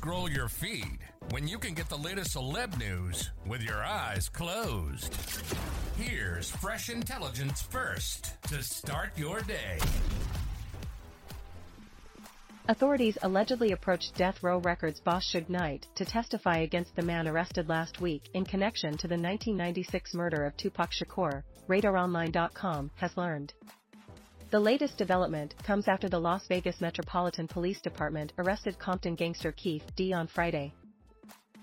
Scroll your feed when you can get the latest celeb news with your eyes closed? Here's fresh intelligence first to start your day. Authorities allegedly approached Death Row Records boss Suge Knight to testify against the man arrested last week in connection to the 1996 murder of Tupac Shakur, RadarOnline.com has learned. The latest development comes after the Las Vegas Metropolitan Police Department arrested Compton gangster Keefe D on Friday.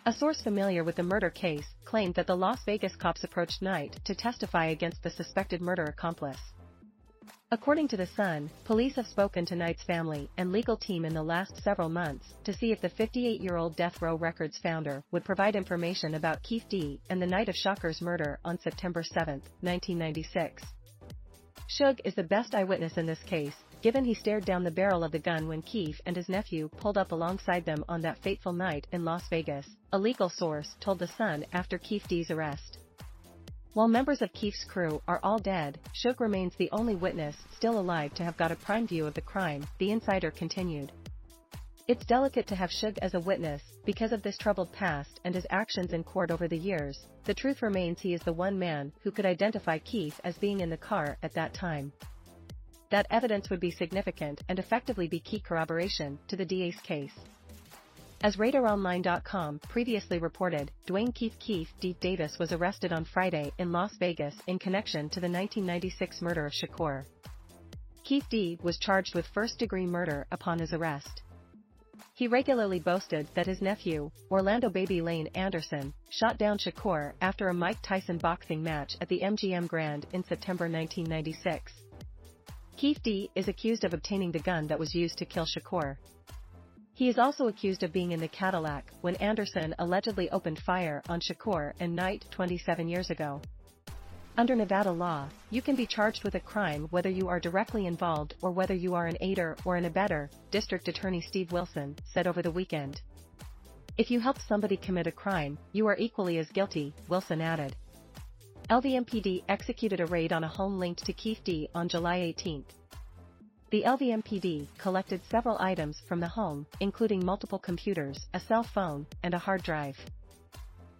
A source familiar with the murder case claimed that the Las Vegas cops approached Knight to testify against the suspected murder accomplice. According to The Sun, police have spoken to Knight's family and legal team in the last several months to see if the 58-year-old Death Row Records founder would provide information about Keefe D and the night of Shakur's murder on September 7, 1996. Suge is the best eyewitness in this case, given he stared down the barrel of the gun when Keefe and his nephew pulled up alongside them on that fateful night in Las Vegas, a legal source told The Sun after Keefe D's arrest. While members of Keefe's crew are all dead, Suge remains the only witness still alive to have got a prime view of the crime, the insider continued. It's delicate to have Suge as a witness, because of this troubled past and his actions in court over the years, the truth remains he is the one man who could identify Keefe as being in the car at that time. That evidence would be significant and effectively be key corroboration to the DA's case. As RadarOnline.com previously reported, Duane Keith Keefe D. Davis was arrested on Friday in Las Vegas in connection to the 1996 murder of Shakur. Keefe D. was charged with first-degree murder upon his arrest. He regularly boasted that his nephew, Orlando Baby Lane Anderson, shot down Shakur after a Mike Tyson boxing match at the MGM Grand in September 1996. Keefe D. is accused of obtaining the gun that was used to kill Shakur. He is also accused of being in the Cadillac when Anderson allegedly opened fire on Shakur and Knight 27 years ago. Under Nevada law, you can be charged with a crime whether you are directly involved or whether you are an aider or an abettor, District Attorney Steve Wilson said over the weekend. If you help somebody commit a crime, you are equally as guilty, Wilson added. LVMPD executed a raid on a home linked to Keefe D on July 18. The LVMPD collected several items from the home, including multiple computers, a cell phone, and a hard drive.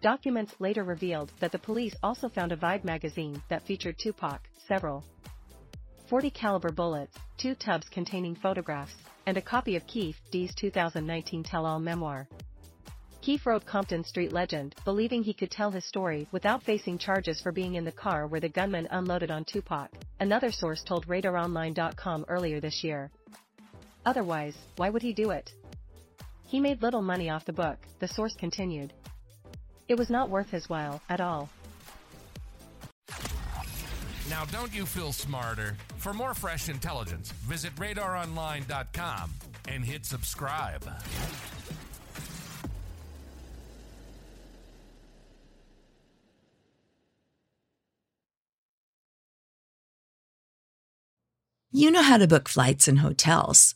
Documents later revealed that the police also found a Vibe magazine that featured Tupac, several 40 caliber bullets, two tubs containing photographs, and a copy of Keefe D's 2019 tell-all memoir. Keefe wrote Compton Street legend, believing he could tell his story without facing charges for being in the car where the gunman unloaded on Tupac, another source told RadarOnline.com earlier this year. Otherwise, why would he do it? He made little money off the book, the source continued. It was not worth his while, at all. Now, don't you feel smarter? For more fresh intelligence, visit radaronline.com and hit subscribe. You know how to book flights and hotels.